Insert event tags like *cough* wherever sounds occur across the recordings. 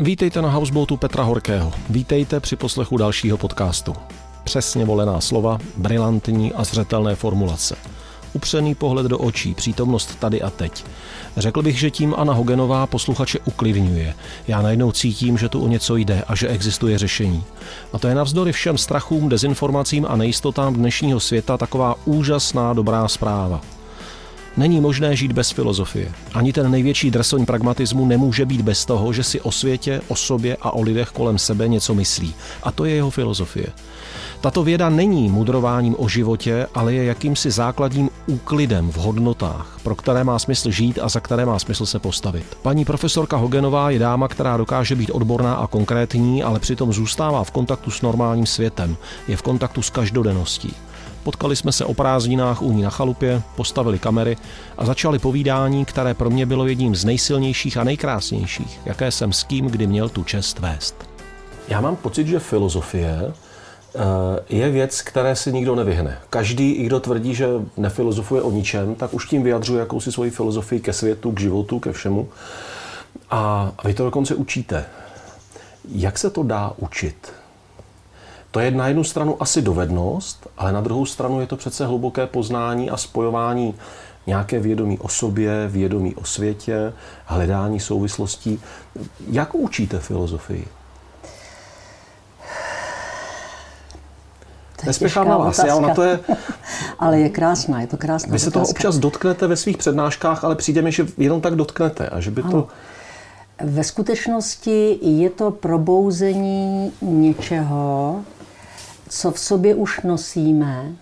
Vítejte na houseboatu Petra Horkého. Vítejte při poslechu dalšího podcastu. Přesně volená slova, brilantní a zřetelné formulace. Upřený pohled do očí, přítomnost tady a teď. Řekl bych, že tím Anna Hogenová posluchače uklidňuje. Já najednou cítím, že tu o něco jde a že existuje řešení. A to je navzdory všem strachům, dezinformacím a nejistotám dnešního světa taková úžasná dobrá zpráva. Není možné žít bez filozofie. Ani ten největší dresoň pragmatismu nemůže být bez toho, že si o světě, o sobě a o lidech kolem sebe něco myslí. A to je jeho filozofie. Tato věda není mudrováním o životě, ale je jakýmsi základním úklidem v hodnotách, pro které má smysl žít a za které má smysl se postavit. Paní profesorka Hogenová je dáma, která dokáže být odborná a konkrétní, ale přitom zůstává v kontaktu s normálním světem, je v kontaktu s každodenností. Potkali jsme se o prázdninách u ní na chalupě, postavili kamery a začali povídání, které pro mě bylo jedním z nejsilnějších a nejkrásnějších, jaké jsem s kým kdy měl tu čest vést. Já mám pocit, že filozofie eh, je věc, které si nikdo nevyhne. Každý, i kdo tvrdí, že nefilozofuje o ničem, tak už tím vyjadřuje jakousi svoji filozofii ke světu, k životu, ke všemu. A vy to dokonce učíte. Jak se to dá učit? To je na jednu stranu asi dovednost, ale na druhou stranu je to přece hluboké poznání a spojování nějaké vědomí o sobě, vědomí o světě, hledání souvislostí. Jak učíte filozofii? Nespěchám na vás, já na to je... *laughs* ale je krásná, je to krásná Vy se toho občas dotknete ve svých přednáškách, ale přijde mi, že jenom tak dotknete a že by ano. to... Ve skutečnosti je to probouzení něčeho, co v sobě už nosíme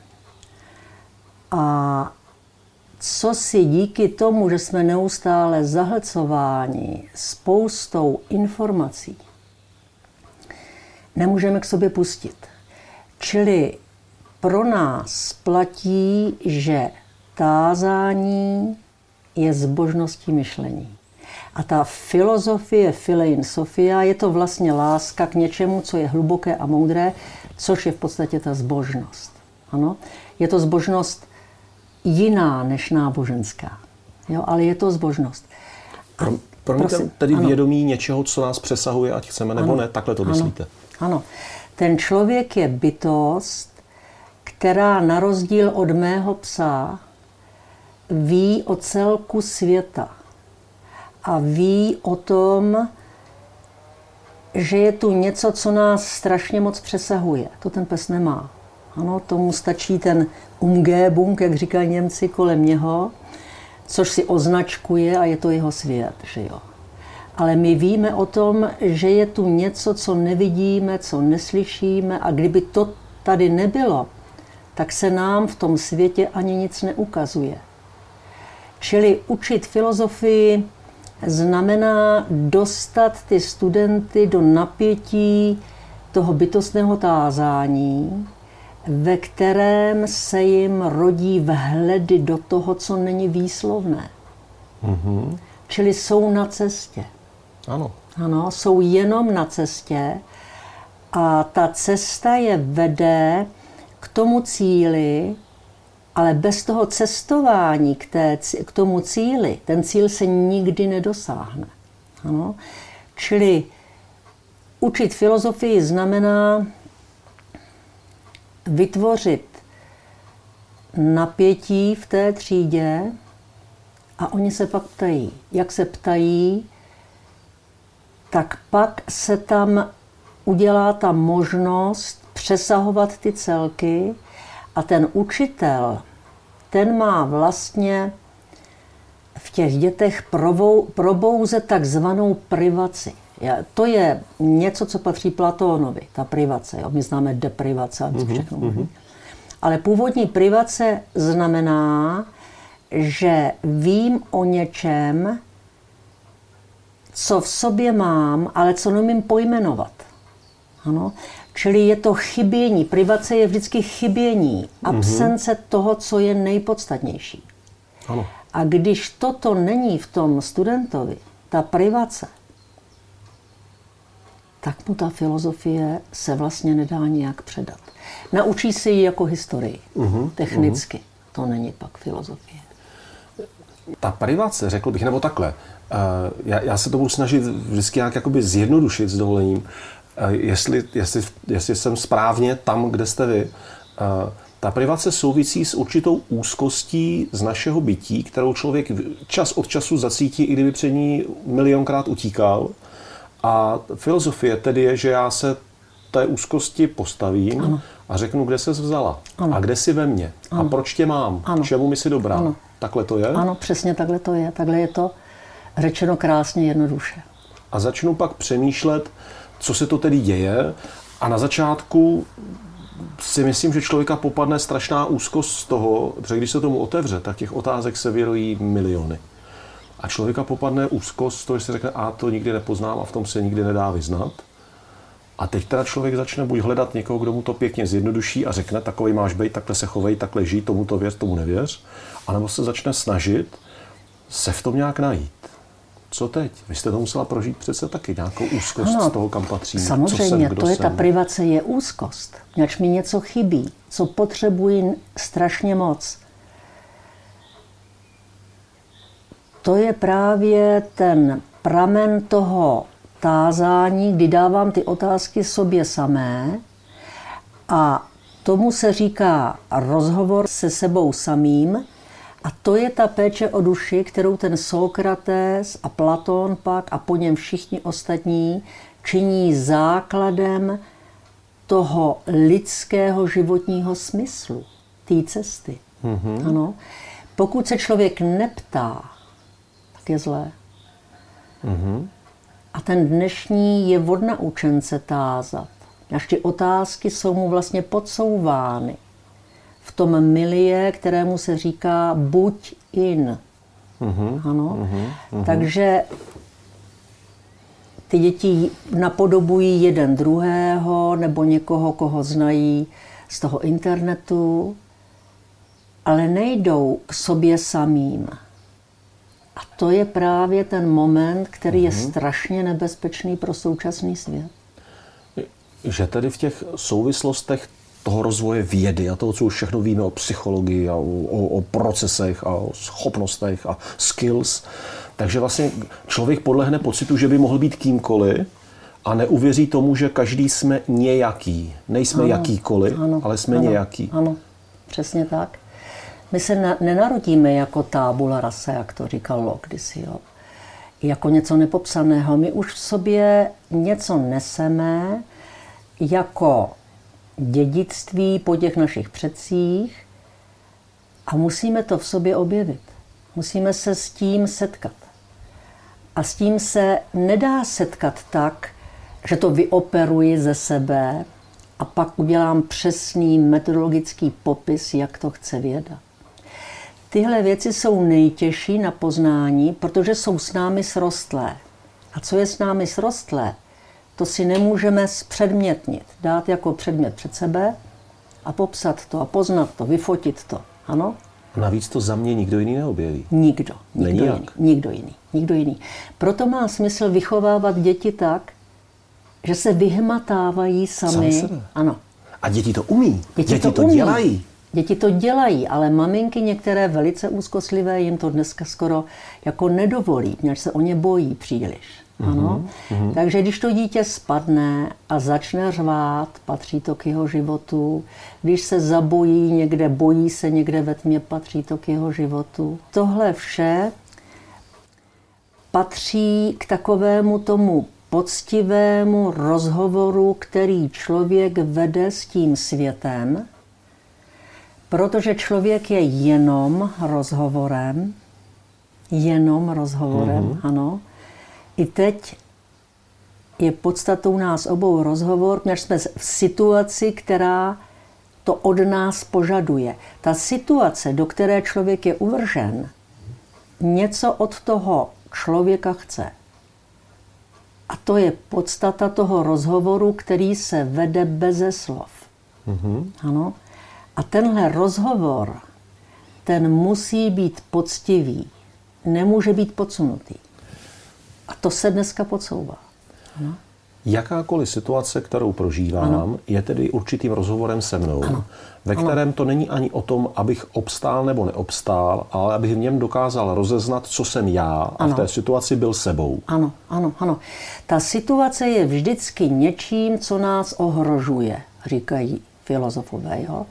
a co si díky tomu, že jsme neustále zahlcováni spoustou informací, nemůžeme k sobě pustit. Čili pro nás platí, že tázání je zbožností myšlení. A ta filozofie, filein sofia, je to vlastně láska k něčemu, co je hluboké a moudré, což je v podstatě ta zbožnost. Ano? Je to zbožnost jiná než náboženská, jo? ale je to zbožnost. A, Promiňte, tedy ano. vědomí něčeho, co nás přesahuje, ať chceme nebo ano. ne, takhle to myslíte. Ano. ano. Ten člověk je bytost, která na rozdíl od mého psa ví o celku světa a ví o tom, že je tu něco, co nás strašně moc přesahuje. To ten pes nemá. Ano, tomu stačí ten umgebung, jak říkají Němci, kolem něho, což si označkuje a je to jeho svět. Že jo? Ale my víme o tom, že je tu něco, co nevidíme, co neslyšíme a kdyby to tady nebylo, tak se nám v tom světě ani nic neukazuje. Čili učit filozofii znamená dostat ty studenty do napětí toho bytostného tázání, ve kterém se jim rodí vhledy do toho, co není výslovné. Mm-hmm. Čili jsou na cestě. Ano. Ano, jsou jenom na cestě a ta cesta je vede k tomu cíli, ale bez toho cestování k, té, k tomu cíli, ten cíl se nikdy nedosáhne. Ano? Čili učit filozofii znamená vytvořit napětí v té třídě a oni se pak ptají. Jak se ptají, tak pak se tam udělá ta možnost přesahovat ty celky a ten učitel, ten má vlastně v těch dětech provou, probouzet takzvanou privaci. To je něco, co patří Platónovi, ta privace. Jo? My známe deprivace a mm-hmm, všechno. Mm-hmm. Ale původní privace znamená, že vím o něčem, co v sobě mám, ale co nemím pojmenovat. Ano? Čili je to chybění. Privace je vždycky chybění, mhm. absence mm-hmm. toho, co je nejpodstatnější. Ano. A když toto není v tom studentovi, ta privace, tak mu ta filozofie se vlastně nedá nijak předat. Naučí si ji jako historii, mm-hmm. technicky. Mm-hmm. To není pak filozofie. Ta privace, řekl bych, nebo takhle, uh, já, já se to budu snažit vždycky nějak jakoby zjednodušit s dovolením, jestli, jestli, jestli jsem správně tam, kde jste vy. Uh, ta privace souvisí s určitou úzkostí z našeho bytí, kterou člověk čas od času zacítí, i kdyby před ní milionkrát utíkal. A filozofie tedy je, že já se té úzkosti postavím ano. a řeknu, kde se vzala ano. a kde si ve mně ano. a proč tě mám, ano. čemu mi si dobrá. Ano. Takhle to je? Ano, přesně takhle to je. Takhle je to řečeno krásně, jednoduše. A začnu pak přemýšlet, co se to tedy děje a na začátku si myslím, že člověka popadne strašná úzkost z toho, že když se tomu otevře, tak těch otázek se vyrojí miliony. A člověka popadne úzkost z toho, že si řekne, a to nikdy nepoznám a v tom se nikdy nedá vyznat. A teď teda člověk začne buď hledat někoho, kdo mu to pěkně zjednoduší a řekne, takový máš být, takhle se chovej, takhle žij, tomu to věř, tomu nevěř, anebo se začne snažit se v tom nějak najít. Co teď? Vy jste to musela prožít přece taky, nějakou úzkost ano, z toho, kam patří. Samozřejmě, jsem, to je jsem. ta privace, je úzkost. Nějak mi něco chybí, co potřebuji strašně moc. To je právě ten pramen toho tázání, kdy dávám ty otázky sobě samé a tomu se říká rozhovor se sebou samým, a to je ta péče o duši, kterou ten Sokrates a Platón pak a po něm všichni ostatní činí základem toho lidského životního smyslu, té cesty. Mm-hmm. Ano. Pokud se člověk neptá, tak je zlé. Mm-hmm. A ten dnešní je od naučence tázat. Ty otázky jsou mu vlastně podsouvány v tom milie, kterému se říká buď in. Uh-huh, ano. Uh-huh. Takže ty děti napodobují jeden druhého nebo někoho, koho znají z toho internetu, ale nejdou k sobě samým. A to je právě ten moment, který je strašně nebezpečný pro současný svět. Že tedy v těch souvislostech toho rozvoje vědy a toho, co už všechno víme o psychologii a o, o, o procesech a o schopnostech a skills. Takže vlastně člověk podlehne pocitu, že by mohl být kýmkoliv a neuvěří tomu, že každý jsme nějaký. Nejsme ano, jakýkoliv, ano, ale jsme ano, nějaký. Ano, přesně tak. My se na, nenarodíme jako tábula rasa, jak to říkal Locke kdysi, jo. jako něco nepopsaného. My už v sobě něco neseme jako dědictví po těch našich předcích a musíme to v sobě objevit. Musíme se s tím setkat. A s tím se nedá setkat tak, že to vyoperuji ze sebe a pak udělám přesný metodologický popis, jak to chce věda. Tyhle věci jsou nejtěžší na poznání, protože jsou s námi srostlé. A co je s námi srostlé? To si nemůžeme zpředmětnit, dát jako předmět před sebe a popsat to a poznat to, vyfotit to. Ano? Navíc to za mě nikdo jiný neobjeví. Nikdo. Nikdo Není jiný. Jak? Nikdo jiný. Nikdo jiný. Proto má smysl vychovávat děti tak, že se vyhmatávají sami. sami ano. A děti to umí. Děti, děti to, to umí. dělají. Děti to dělají, ale maminky některé velice úzkostlivé jim to dneska skoro jako nedovolí, protože se o ně bojí příliš. Ano. Mm-hmm. Takže když to dítě spadne a začne řvát, patří to k jeho životu. Když se zabojí někde, bojí se někde ve tmě, patří to k jeho životu. Tohle vše patří k takovému tomu poctivému rozhovoru, který člověk vede s tím světem, protože člověk je jenom rozhovorem, jenom rozhovorem, mm-hmm. ano. I teď je podstatou nás obou rozhovor, než jsme v situaci, která to od nás požaduje. Ta situace, do které člověk je uvržen, něco od toho člověka chce. A to je podstata toho rozhovoru, který se vede beze slov. Mm-hmm. Ano. A tenhle rozhovor, ten musí být poctivý, nemůže být podsunutý. A to se dneska podsouvá. No. Jakákoliv situace, kterou prožívám, ano. je tedy určitým rozhovorem se mnou, ano. ve kterém ano. to není ani o tom, abych obstál nebo neobstál, ale abych v něm dokázal rozeznat, co jsem já a ano. v té situaci byl sebou. Ano, ano, ano. Ta situace je vždycky něčím, co nás ohrožuje, říkají filozofové. Jo?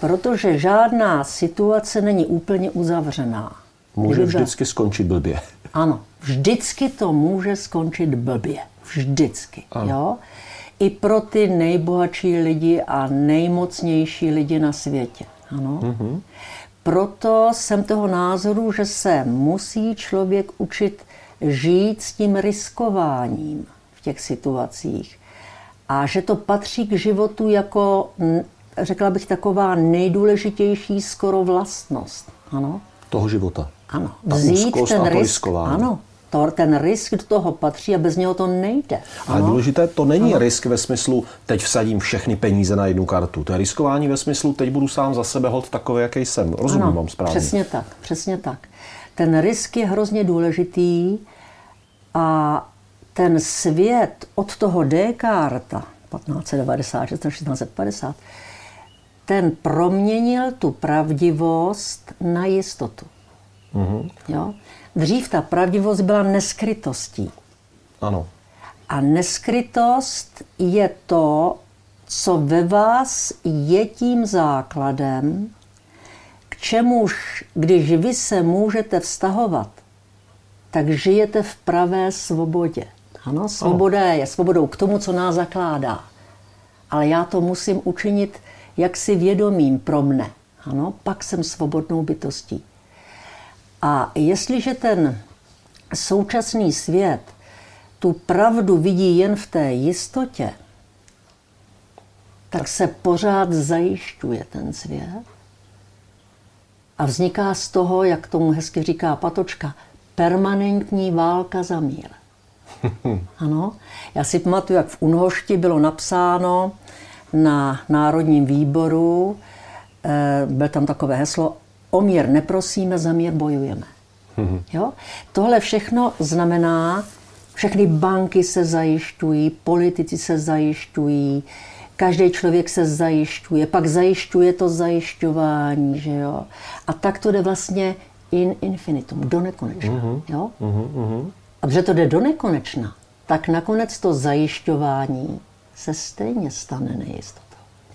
Protože žádná situace není úplně uzavřená. Může vždycky skončit blbě. Ano, vždycky to může skončit blbě. Vždycky. Ano. Jo? I pro ty nejbohatší lidi a nejmocnější lidi na světě. Ano. Mm-hmm. Proto jsem toho názoru, že se musí člověk učit žít s tím riskováním v těch situacích. A že to patří k životu jako, řekla bych, taková nejdůležitější skoro vlastnost. Ano. Toho života. Ano. Vzít ten risk, ano, to, ten risk do toho patří a bez něho to nejde. Ale důležité to není ano. risk ve smyslu, teď vsadím všechny peníze na jednu kartu. To je riskování ve smyslu, teď budu sám za sebe hod takový, jaký jsem. Rozumím ano, vám správně. Přesně tak, přesně tak. Ten risk je hrozně důležitý a ten svět od toho Descartes, 1596 1650, ten proměnil tu pravdivost na jistotu. Mm-hmm. Jo? Dřív ta pravdivost byla neskrytostí. Ano. A neskrytost je to, co ve vás je tím základem, k čemuž, když vy se můžete vztahovat, tak žijete v pravé svobodě. Ano, svoboda je svobodou k tomu, co nás zakládá. Ale já to musím učinit jaksi vědomím pro mne. Ano, pak jsem svobodnou bytostí. A jestliže ten současný svět tu pravdu vidí jen v té jistotě, tak se pořád zajišťuje ten svět. A vzniká z toho, jak tomu hezky říká Patočka, permanentní válka za mír. *laughs* Ano, já si pamatuju, jak v Unhošti bylo napsáno na Národním výboru, eh, byl tam takové heslo o mír neprosíme, za mír bojujeme. Jo? Tohle všechno znamená, všechny banky se zajišťují, politici se zajišťují, každý člověk se zajišťuje, pak zajišťuje to zajišťování, že jo. A tak to jde vlastně in infinitum, do nekonečna, mm-hmm. jo. Mm-hmm. A protože to jde do nekonečna, tak nakonec to zajišťování se stejně stane nejistotou.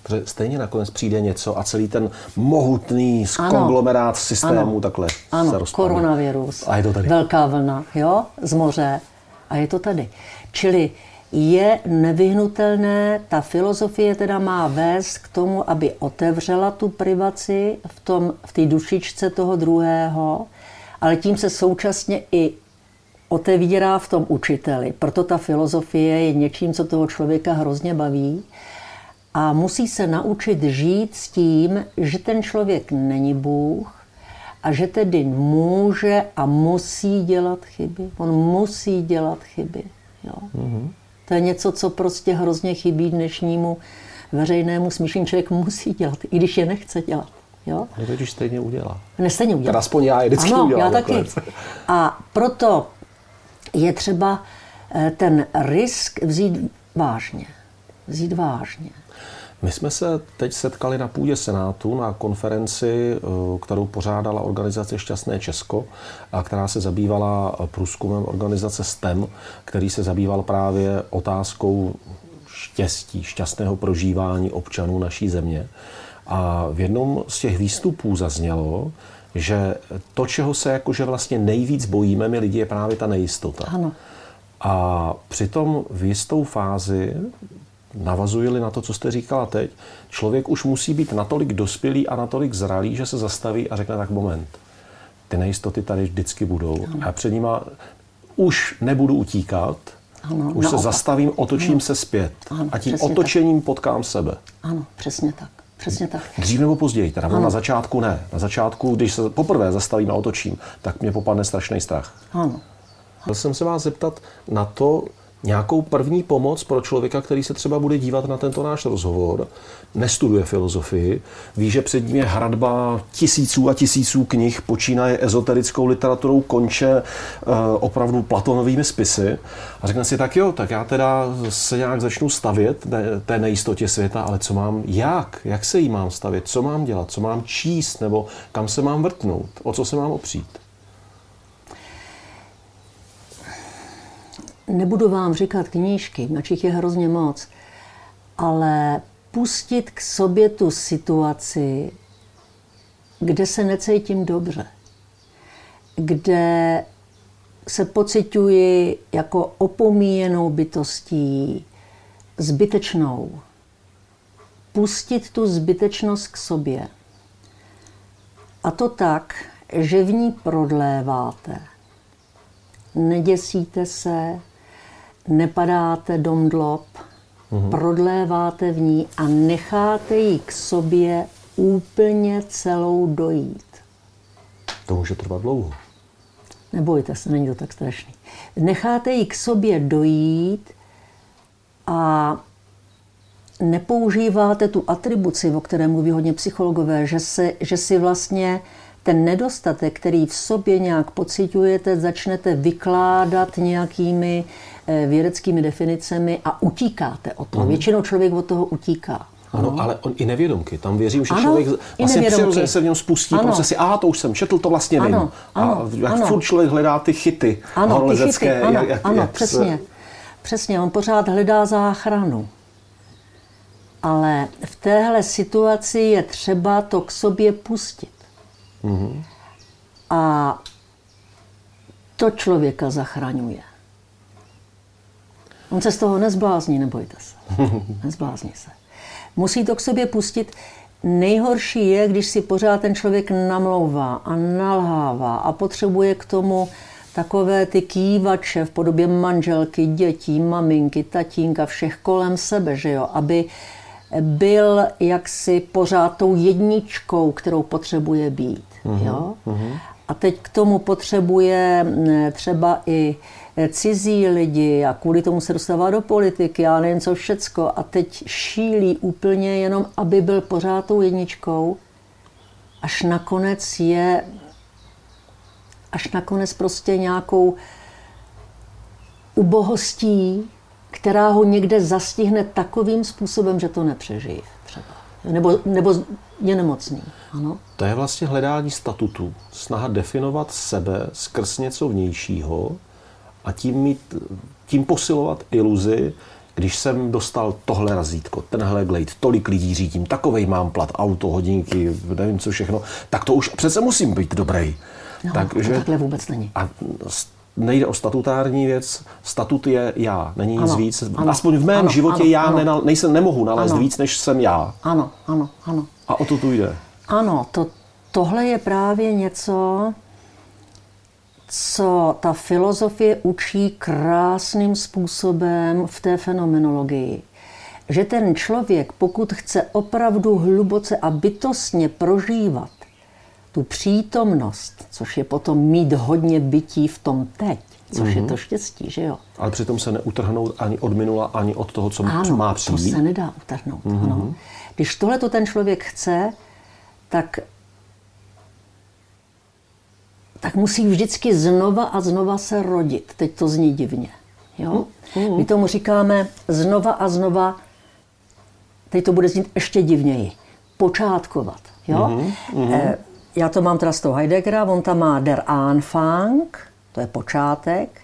Protože stejně nakonec přijde něco a celý ten mohutný konglomerát systému ano. takhle ano. se rozpadne. koronavirus, a je to tady. velká vlna, jo, z moře a je to tady. Čili je nevyhnutelné, ta filozofie teda má vést k tomu, aby otevřela tu privaci v, tom, v té dušičce toho druhého, ale tím se současně i otevírá v tom učiteli. Proto ta filozofie je něčím, co toho člověka hrozně baví a musí se naučit žít s tím, že ten člověk není Bůh a že tedy může a musí dělat chyby. On musí dělat chyby. Jo. Mm-hmm. To je něco, co prostě hrozně chybí dnešnímu veřejnému smýšlení. Člověk musí dělat, i když je nechce dělat. Jo? No to když stejně udělá. Ne, stejně udělá. Teda aspoň já je vždycky ano, udělám. já taky. A proto je třeba eh, ten risk vzít vážně. Vzít vážně. My jsme se teď setkali na půdě Senátu na konferenci, eh, kterou pořádala organizace Šťastné Česko, a která se zabývala průzkumem organizace STEM, který se zabýval právě otázkou štěstí, šťastného prožívání občanů naší země. A v jednom z těch výstupů zaznělo, že to, čeho se jakože vlastně nejvíc bojíme my lidi, je právě ta nejistota. Ano. A přitom v jistou fázi navazuji na to, co jste říkala teď, člověk už musí být natolik dospělý a natolik zralý, že se zastaví a řekne tak moment. Ty nejistoty tady vždycky budou. Ano. A před nima už nebudu utíkat, ano, už naopak. se zastavím, otočím ano. se zpět. Ano, a tím otočením tak. potkám sebe. Ano, přesně tak. Přesně tak. Dřív nebo později, teda ano. na začátku ne. Na začátku, když se poprvé zastavím a otočím, tak mě popadne strašný strach. Ano. Chtěl jsem se vás zeptat na to, nějakou první pomoc pro člověka, který se třeba bude dívat na tento náš rozhovor, nestuduje filozofii, ví, že před ním je hradba tisíců a tisíců knih, počínaje ezoterickou literaturou, konče e, opravdu platonovými spisy a řekne si, tak jo, tak já teda se nějak začnu stavět té nejistotě světa, ale co mám, jak, jak se jí mám stavět, co mám dělat, co mám číst, nebo kam se mám vrtnout, o co se mám opřít. Nebudu vám říkat knížky, načich je hrozně moc, ale pustit k sobě tu situaci, kde se necítím dobře, kde se pocituji jako opomíjenou bytostí, zbytečnou. Pustit tu zbytečnost k sobě. A to tak, že v ní prodléváte. Neděsíte se, nepadáte domdlob, mm-hmm. prodléváte v ní a necháte ji k sobě úplně celou dojít. To může trvat dlouho. Nebojte se, není to tak strašný. Necháte ji k sobě dojít a nepoužíváte tu atribuci, o které mluví hodně psychologové, že, se, že si vlastně ten nedostatek, který v sobě nějak pocitujete, začnete vykládat nějakými vědeckými definicemi a utíkáte od toho. Mm. Většinou člověk od toho utíká. Ano, ano, ale on i nevědomky. Tam věřím, že ano, člověk vlastně přirozeně se v něm spustí ano. procesy. Aha, to už jsem četl, to vlastně vím. Ano, ano, a jak ano. furt člověk hledá ty chyty ano, horolezecké. Ty chyty, ano, jak, jak, ano jak přesně. Se... Přesně, on pořád hledá záchranu. Ale v téhle situaci je třeba to k sobě pustit. Mm-hmm. A to člověka zachraňuje. On se z toho nezblázní, nebojte se. *laughs* Nezblázní se. Musí to k sobě pustit. Nejhorší je, když si pořád ten člověk namlouvá a nalhává a potřebuje k tomu takové ty kývače v podobě manželky, dětí, maminky, tatínka, všech kolem sebe, že jo, aby byl jaksi pořád tou jedničkou, kterou potřebuje být. Mm-hmm. Jo? Mm-hmm. A teď k tomu potřebuje třeba i cizí lidi a kvůli tomu se dostává do politiky a nevím co všecko a teď šílí úplně jenom, aby byl pořád tou jedničkou, až nakonec je, až nakonec prostě nějakou ubohostí, která ho někde zastihne takovým způsobem, že to nepřežije třeba. Nebo, nebo je nemocný. Ano. To je vlastně hledání statutu, snaha definovat sebe skrz něco vnějšího a tím, mít, tím posilovat iluzi, když jsem dostal tohle razítko, tenhle glade, tolik lidí řídím, takovej mám plat, auto, hodinky, nevím co všechno, tak to už přece musím být dobrý. No, Takže, to takhle vůbec není. A nejde o statutární věc, statut je já, není nic ano, víc. Ano, Aspoň v mém ano, životě ano, já ano. Nenal, nejsem, nemohu nalézt ano. víc, než jsem já. Ano, ano, ano. A o to tu jde. Ano, to, tohle je právě něco, co ta filozofie učí krásným způsobem v té fenomenologii. Že ten člověk, pokud chce opravdu hluboce a bytostně prožívat tu přítomnost, což je potom mít hodně bytí v tom teď, což mm-hmm. je mhm. to štěstí, že jo? Ale přitom se neutrhnout ani od minula, ani od toho, co ano, má přijít. to se nedá utrhnout. Mm-hmm. Ano. Když tohle to ten člověk chce, tak tak musí vždycky znova a znova se rodit. Teď to zní divně. Jo? Mm-hmm. My tomu říkáme znova a znova, teď to bude znít ještě divněji, počátkovat. Jo? Mm-hmm. E, já to mám teda z toho Heideggera, on tam má der Anfang, to je počátek,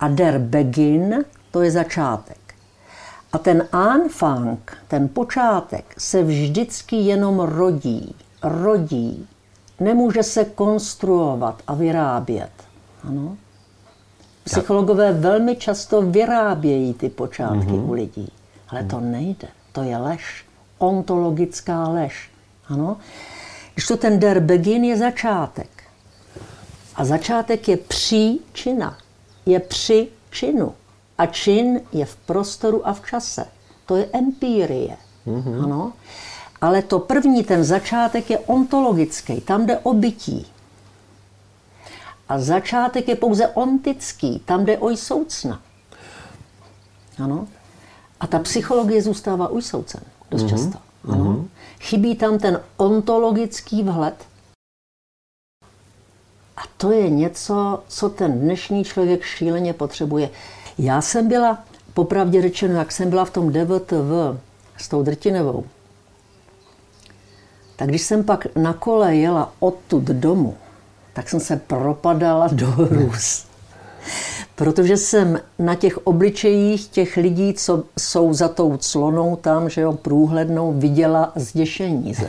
a der Beginn, to je začátek. A ten Anfang, ten počátek, se vždycky jenom rodí, rodí. Nemůže se konstruovat a vyrábět. Ano? Psychologové velmi často vyrábějí ty počátky mm-hmm. u lidí, ale to nejde. To je lež. Ontologická lež. Ano? Když to ten der begin je začátek. A začátek je příčina. Je při činu. A čin je v prostoru a v čase. To je empírie. Mm-hmm. Ano? Ale to první, ten začátek je ontologický. Tam jde o bytí. A začátek je pouze ontický. Tam jde o soucna. Ano. A ta psychologie zůstává u soudcem dost mm-hmm. často. Ano. Mm-hmm. Chybí tam ten ontologický vhled. A to je něco, co ten dnešní člověk šíleně potřebuje. Já jsem byla, popravdě řečeno, jak jsem byla v tom DVTV s tou drtinovou, tak když jsem pak na kole jela odtud domů, tak jsem se propadala do hrůz. Protože jsem na těch obličejích těch lidí, co jsou za tou clonou tam, že jo, průhlednou, viděla zděšení *laughs*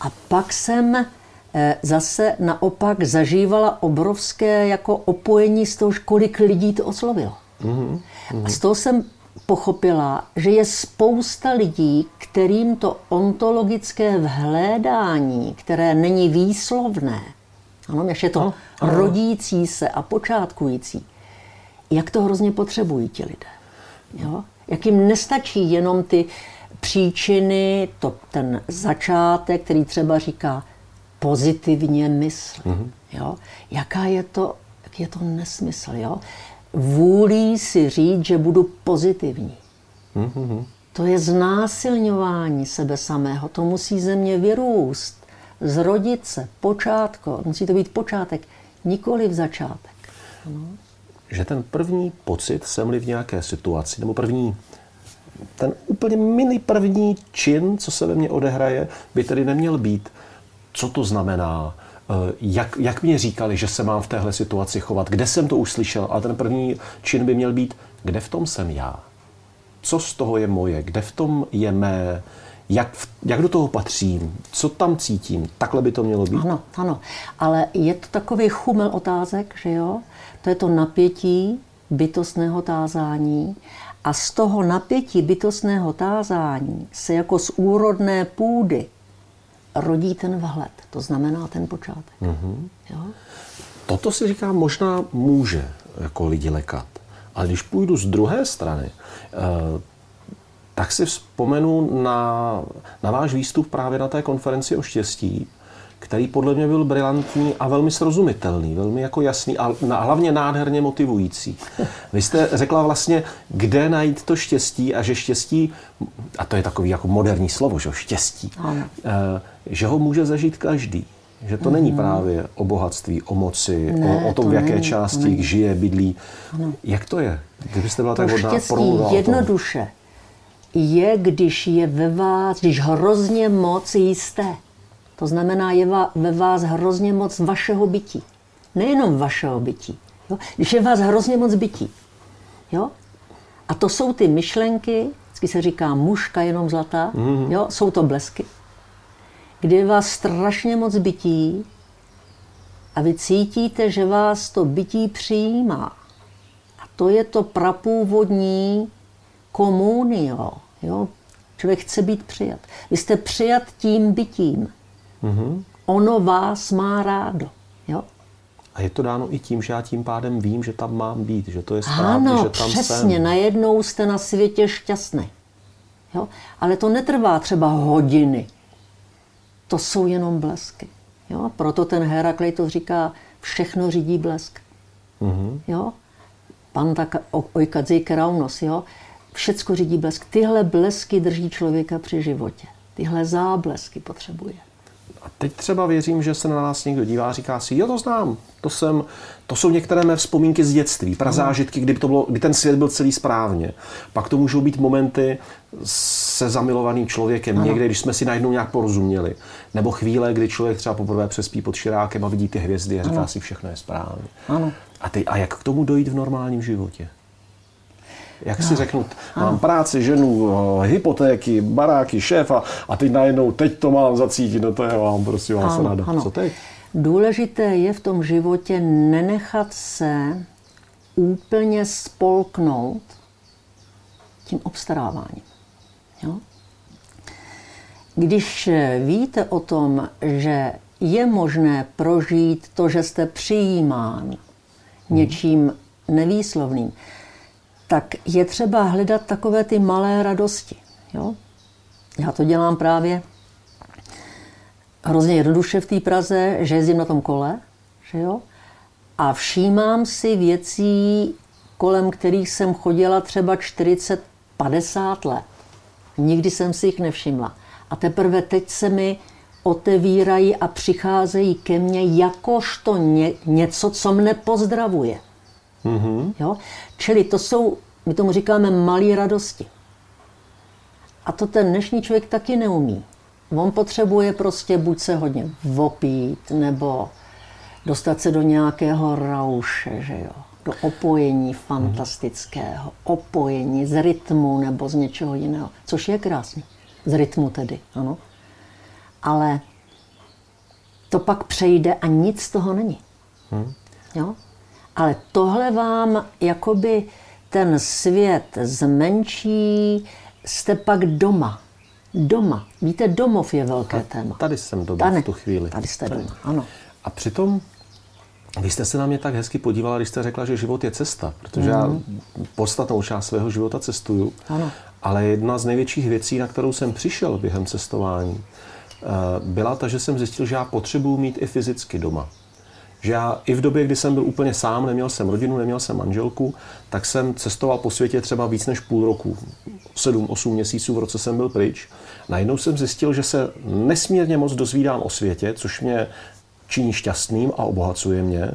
A pak jsem eh, zase naopak zažívala obrovské jako opojení z toho, kolik lidí to oslovilo. Mm-hmm. A z toho jsem pochopila, že je spousta lidí, kterým to ontologické vhlédání, které není výslovné, ano, ještě je to no, rodící se a počátkující, jak to hrozně potřebují ti lidé. Jo? Jak jim nestačí jenom ty příčiny, to, ten začátek, který třeba říká pozitivně mysl. Mm-hmm. Jo? Jaká je to, jak je to nesmysl. Jo? Vůlí si říct, že budu pozitivní. Mm-hmm. To je znásilňování sebe samého. To musí ze mě vyrůst, zrodit se, počátko. Musí to být počátek, nikoli v začátek. No. Že ten první pocit, jsem-li v nějaké situaci, nebo první, ten úplně mini první čin, co se ve mně odehraje, by tedy neměl být, co to znamená, jak, jak mě říkali, že se mám v téhle situaci chovat, kde jsem to už slyšel, ale ten první čin by měl být, kde v tom jsem já, co z toho je moje, kde v tom je mé, jak, jak do toho patřím, co tam cítím, takhle by to mělo být. Ano, ano, ale je to takový chumel otázek, že jo? To je to napětí bytostného tázání. A z toho napětí bytostného tázání se jako z úrodné půdy rodí ten vhled, to znamená ten počátek. Mm-hmm. Jo? Toto si říkám, možná může jako lidi lekat. Ale když půjdu z druhé strany, eh, tak si vzpomenu na, na váš výstup právě na té konferenci o štěstí, který podle mě byl brilantní a velmi srozumitelný, velmi jako jasný a hlavně nádherně motivující. Vy jste řekla vlastně, kde najít to štěstí a že štěstí, a to je takový jako moderní slovo, že štěstí, ano. Eh, že ho může zažít každý. Že to mm-hmm. není mhm. právě o bohatství, o moci, ne, o, o tom, to v jaké není, části to žije, bydlí. Ano. Jak to je? Kdybyste byla to tak hodná, štěstí jednoduše je, když je ve vás, když hrozně moc jisté. To znamená, je ve vás hrozně moc vašeho bytí. Nejenom vašeho bytí. Jo? Když je vás hrozně moc bytí. Jo? A to jsou ty myšlenky, vždycky se říká mužka jenom zlatá, mm-hmm. jo? jsou to blesky, kdy je vás strašně moc bytí a vy cítíte, že vás to bytí přijímá. A to je to prapůvodní komunio. Jo? Člověk chce být přijat. Vy jste přijat tím bytím. Mm-hmm. Ono vás má rádo. Jo? A je to dáno i tím, že já tím pádem vím, že tam mám být, že to je správně, ano, že tam přesně, jsem. najednou jste na světě šťastný. Jo? Ale to netrvá třeba hodiny. To jsou jenom blesky. Jo? Proto ten Heraklej to říká, všechno řídí blesk. Mm-hmm. Jo? Pan tak ojkadzi kraunos, jo? Všecko řídí blesk. Tyhle blesky drží člověka při životě. Tyhle záblesky potřebuje. A teď třeba věřím, že se na nás někdo dívá a říká si, jo, to znám, to, jsem, to jsou některé mé vzpomínky z dětství, prazážitky, kdy, to bylo, kdy ten svět byl celý správně. Pak to můžou být momenty se zamilovaným člověkem, ano. někde, když jsme si najednou nějak porozuměli. Nebo chvíle, kdy člověk třeba poprvé přespí pod širákem a vidí ty hvězdy a říká ano. si, všechno je správně. Ano. A, ty, a jak k tomu dojít v normálním životě? Jak si no. řeknu, mám práci, ženu, hypotéky, baráky, šéfa a teď najednou, teď to mám zacítit, no to je vám, prostě vás ano, rada. Ano. Co teď? Důležité je v tom životě nenechat se úplně spolknout tím obstaráváním. Jo? Když víte o tom, že je možné prožít to, že jste přijímán hmm. něčím nevýslovným, tak je třeba hledat takové ty malé radosti. Jo? Já to dělám právě hrozně jednoduše v té Praze, že jezdím na tom kole, že jo? A všímám si věcí kolem kterých jsem chodila třeba 40, 50 let. Nikdy jsem si jich nevšimla. A teprve teď se mi otevírají a přicházejí ke mně jakožto ně, něco, co mne pozdravuje. Mm-hmm. Jo? Čili to jsou, my tomu říkáme, malé radosti. A to ten dnešní člověk taky neumí. On potřebuje prostě buď se hodně vopít, nebo dostat se do nějakého rauše, že jo? do opojení fantastického, opojení z rytmu nebo z něčeho jiného, což je krásný. Z rytmu tedy, ano. Ale to pak přejde a nic z toho není. Hmm. Jo? Ale tohle vám jakoby ten svět zmenší, jste pak doma. Doma. Víte, domov je velké téma. Tady jsem doma tady, v tu chvíli. Tady jste tady. doma, ano. A přitom vy jste se na mě tak hezky podívala, když jste řekla, že život je cesta, protože mm. já mhm. podstatnou část svého života cestuju. Ano. Ale jedna z největších věcí, na kterou jsem přišel během cestování, eh, byla ta, že jsem zjistil, že já potřebuji mít i fyzicky doma. Že já i v době, kdy jsem byl úplně sám, neměl jsem rodinu, neměl jsem manželku, tak jsem cestoval po světě třeba víc než půl roku. Sedm, osm měsíců v roce jsem byl pryč. Najednou jsem zjistil, že se nesmírně moc dozvídám o světě, což mě činí šťastným a obohacuje mě,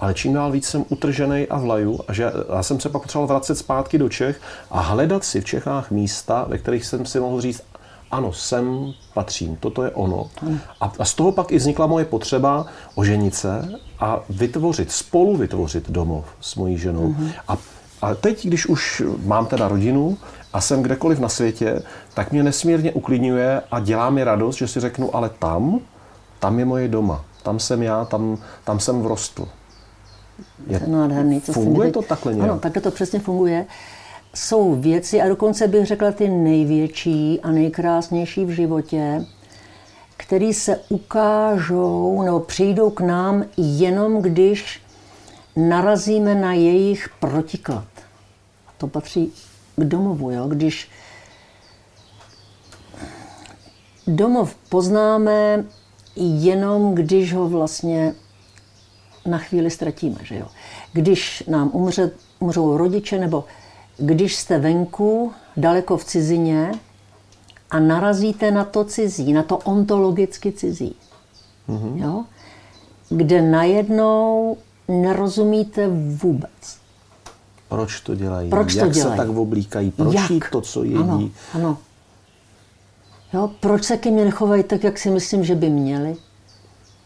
ale čím dál víc jsem utržený a vlaju a že já jsem se pak potřeboval vracet zpátky do Čech a hledat si v Čechách místa, ve kterých jsem si mohl říct, ano, sem patřím, toto je ono. A, a z toho pak i vznikla moje potřeba oženit se a vytvořit, spolu vytvořit domov s mojí ženou. Mm-hmm. A, a teď, když už mám teda rodinu a jsem kdekoliv na světě, tak mě nesmírně uklidňuje a dělá mi radost, že si řeknu, ale tam, tam je moje doma tam jsem já, tam, tam jsem vrostl. Je, to je nádherný. Co funguje to takhle nějak? Ano, takhle to přesně funguje. Jsou věci, a dokonce bych řekla ty největší a nejkrásnější v životě, které se ukážou nebo přijdou k nám jenom, když narazíme na jejich protiklad. A to patří k domovu, jo? když domov poznáme jenom když ho vlastně na chvíli ztratíme. Že jo? Když nám umře, umřou rodiče, nebo když jste venku, daleko v cizině a narazíte na to cizí, na to ontologicky cizí, mm-hmm. jo? kde najednou nerozumíte vůbec. Proč to dělají? Proč Jak to dělají? se tak oblíkají? Proč Jak? jí to, co jedí? Ano, ano. Jo, proč se ke mně nechovají tak, jak si myslím, že by měli?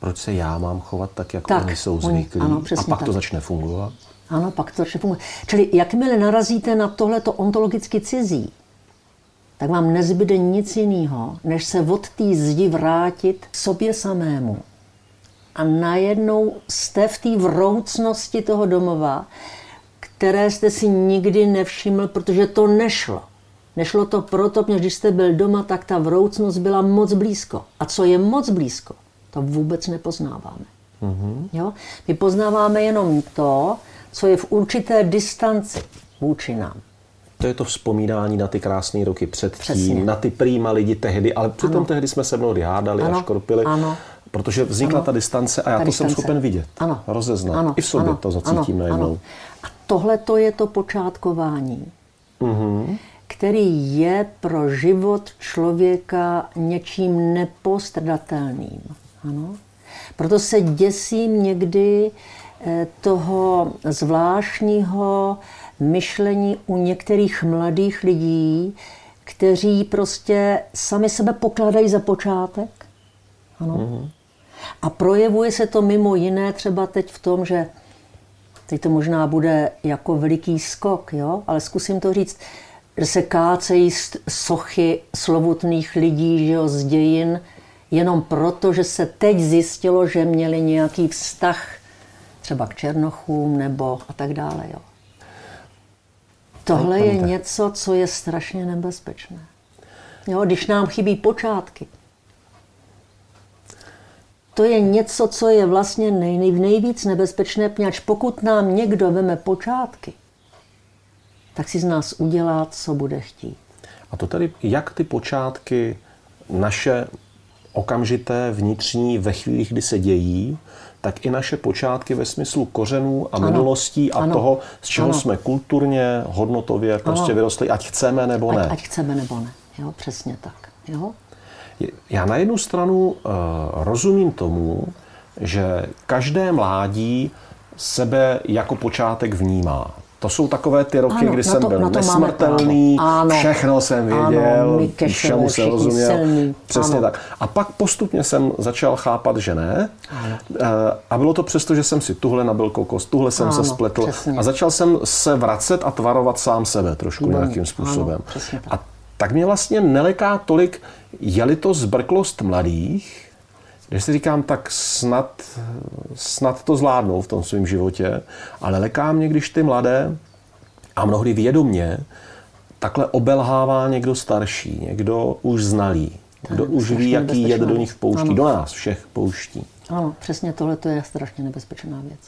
Proč se já mám chovat tak, jak tak, oni jsou zvyklí? Oni, ano, a pak tak. to začne fungovat? Ano, pak to začne fungovat. Čili jakmile narazíte na tohleto ontologicky cizí, tak vám nezbyde nic jiného, než se od té zdi vrátit k sobě samému. A najednou jste v té vroucnosti toho domova, které jste si nikdy nevšiml, protože to nešlo. Nešlo to proto, že když jste byl doma, tak ta vroucnost byla moc blízko. A co je moc blízko, to vůbec nepoznáváme. Mm-hmm. Jo? My poznáváme jenom to, co je v určité distanci vůči nám. To je to vzpomínání na ty krásné roky předtím, Přesně. na ty prýma lidi tehdy, ale přitom ano. tehdy jsme se mnohdy hádali ano. a škorpili. Ano. Protože vznikla ano. ta distance a já ta to distance. jsem schopen vidět, ano. rozeznat. Ano. I v sobě ano. to zacítím ano. najednou. Ano. A tohle to je to počátkování. Mm-hmm který je pro život člověka něčím nepostradatelným. Ano? Proto se děsím někdy toho zvláštního myšlení u některých mladých lidí, kteří prostě sami sebe pokládají za počátek. Ano. Mm-hmm. A projevuje se to mimo jiné třeba teď v tom, že teď to možná bude jako veliký skok, jo? ale zkusím to říct že se kácejí sochy slovutných lidí že jo, z dějin, jenom proto, že se teď zjistilo, že měli nějaký vztah třeba k Černochům nebo a tak dále. Jo. Tohle je něco, co je strašně nebezpečné. Jo, když nám chybí počátky. To je něco, co je vlastně nej, nejvíc nebezpečné, protože pokud nám někdo veme počátky, tak si z nás udělá, co bude chtít. A to tady, jak ty počátky naše okamžité vnitřní ve chvílích, kdy se dějí, tak i naše počátky ve smyslu kořenů a ano. minulostí a ano. toho, z čeho ano. jsme kulturně, hodnotově prostě ano. vyrostli, ať chceme nebo ne. Ať, ať chceme nebo ne. Jo, přesně tak. Jo? Já na jednu stranu uh, rozumím tomu, že každé mládí sebe jako počátek vnímá. To jsou takové ty roky, ano, kdy jsem to, byl nesmrtelný, všechno jsem věděl, ano, všemu jsem rozuměl. Silný. Přesně ano. tak. A pak postupně jsem začal chápat, že ne. Ano. Eh, a bylo to přesto, že jsem si tuhle nabil kokos, tuhle jsem ano, se spletl. Přesně. A začal jsem se vracet a tvarovat sám sebe trošku ano, nějakým způsobem. Ano, tak. A tak mě vlastně neleká tolik, je-li to zbrklost mladých, když si říkám, tak snad, snad to zvládnou v tom svém životě, ale leká mě, když ty mladé a mnohdy vědomně takhle obelhává někdo starší, někdo už znalý, kdo už ví, jaký jed do nich pouští, ano. do nás všech pouští. Ano, přesně tohle to je strašně nebezpečná věc.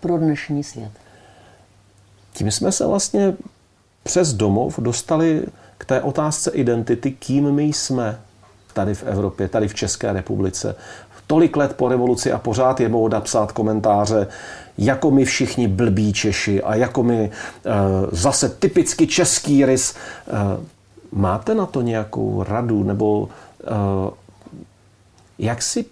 Pro dnešní svět. Tím jsme se vlastně přes domov dostali k té otázce identity, kým my jsme, tady v Evropě, tady v České republice. Tolik let po revoluci a pořád je moda psát komentáře, jako my všichni blbí Češi a jako my uh, zase typicky český rys. Uh, máte na to nějakou radu nebo uh, jak si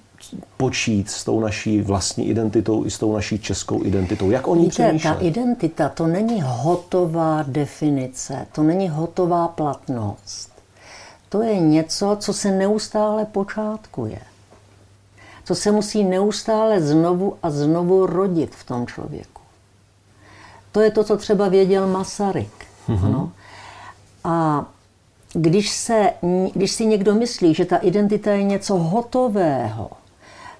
počít s tou naší vlastní identitou i s tou naší českou identitou? Jak o ní Víte, ta identita to není hotová definice, to není hotová platnost to je něco, co se neustále počátkuje. Co se musí neustále znovu a znovu rodit v tom člověku. To je to, co třeba věděl Masaryk. Mm-hmm. Ano? A když, se, když si někdo myslí, že ta identita je něco hotového,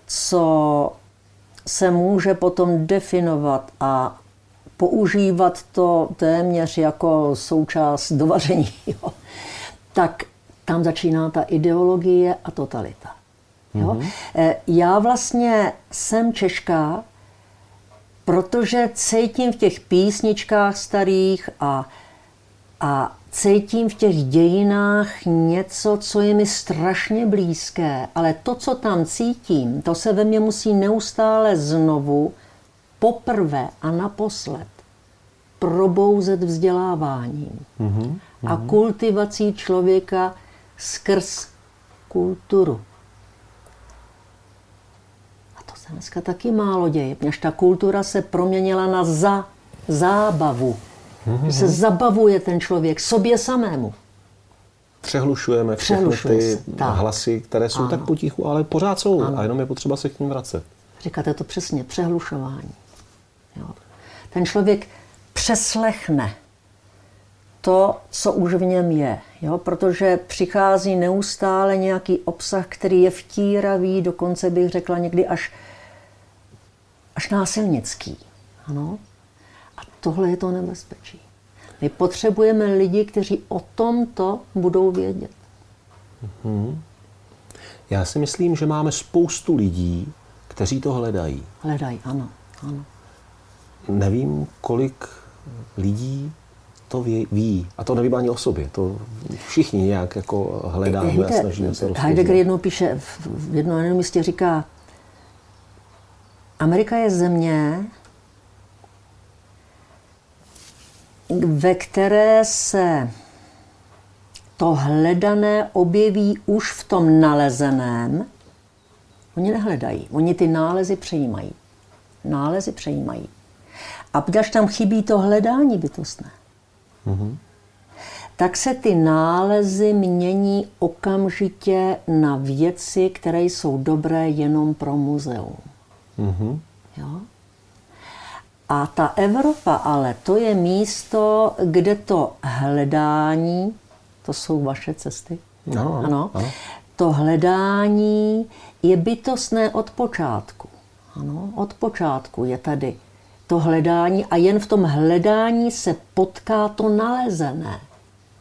co se může potom definovat a používat to téměř jako součást dovaření, jo, *laughs* tak tam začíná ta ideologie a totalita. Jo? Mm-hmm. Já vlastně jsem Češka, protože cítím v těch písničkách starých a, a cítím v těch dějinách něco, co je mi strašně blízké, ale to, co tam cítím, to se ve mně musí neustále znovu, poprvé a naposled probouzet vzděláváním mm-hmm. a kultivací člověka skrz kulturu. A to se dneska taky málo děje, než ta kultura se proměnila na za, zábavu. Mm-hmm. Se zabavuje ten člověk sobě samému. Přehlušujeme všechny ty tak. hlasy, které jsou ano. tak potichu, ale pořád jsou ano. a jenom je potřeba se k ním vracet. Říkáte to přesně, přehlušování. Jo. Ten člověk přeslechne to, co už v něm je. Jo? Protože přichází neustále nějaký obsah, který je vtíravý, dokonce bych řekla někdy až, až násilnický. Ano? A tohle je to nebezpečí. My potřebujeme lidi, kteří o tomto budou vědět. Hmm. Já si myslím, že máme spoustu lidí, kteří to hledají. Hledají, ano. ano. Nevím, kolik lidí to ví, ví. A to nevím ani o sobě. To všichni nějak jako hledáme Víte, a snažíme se rozpoznat. Heidegger jednou píše, v jednom místě říká, Amerika je země, ve které se to hledané objeví už v tom nalezeném. Oni nehledají, oni ty nálezy přejímají. Nálezy přejímají. A když tam chybí to hledání bytostné, mm-hmm. tak se ty nálezy mění okamžitě na věci, které jsou dobré jenom pro muzeum. Mm-hmm. Jo? A ta Evropa ale to je místo, kde to hledání, to jsou vaše cesty, no, ano, ano. to hledání je bytostné od počátku. Ano, od počátku je tady to hledání a jen v tom hledání se potká to nalezené.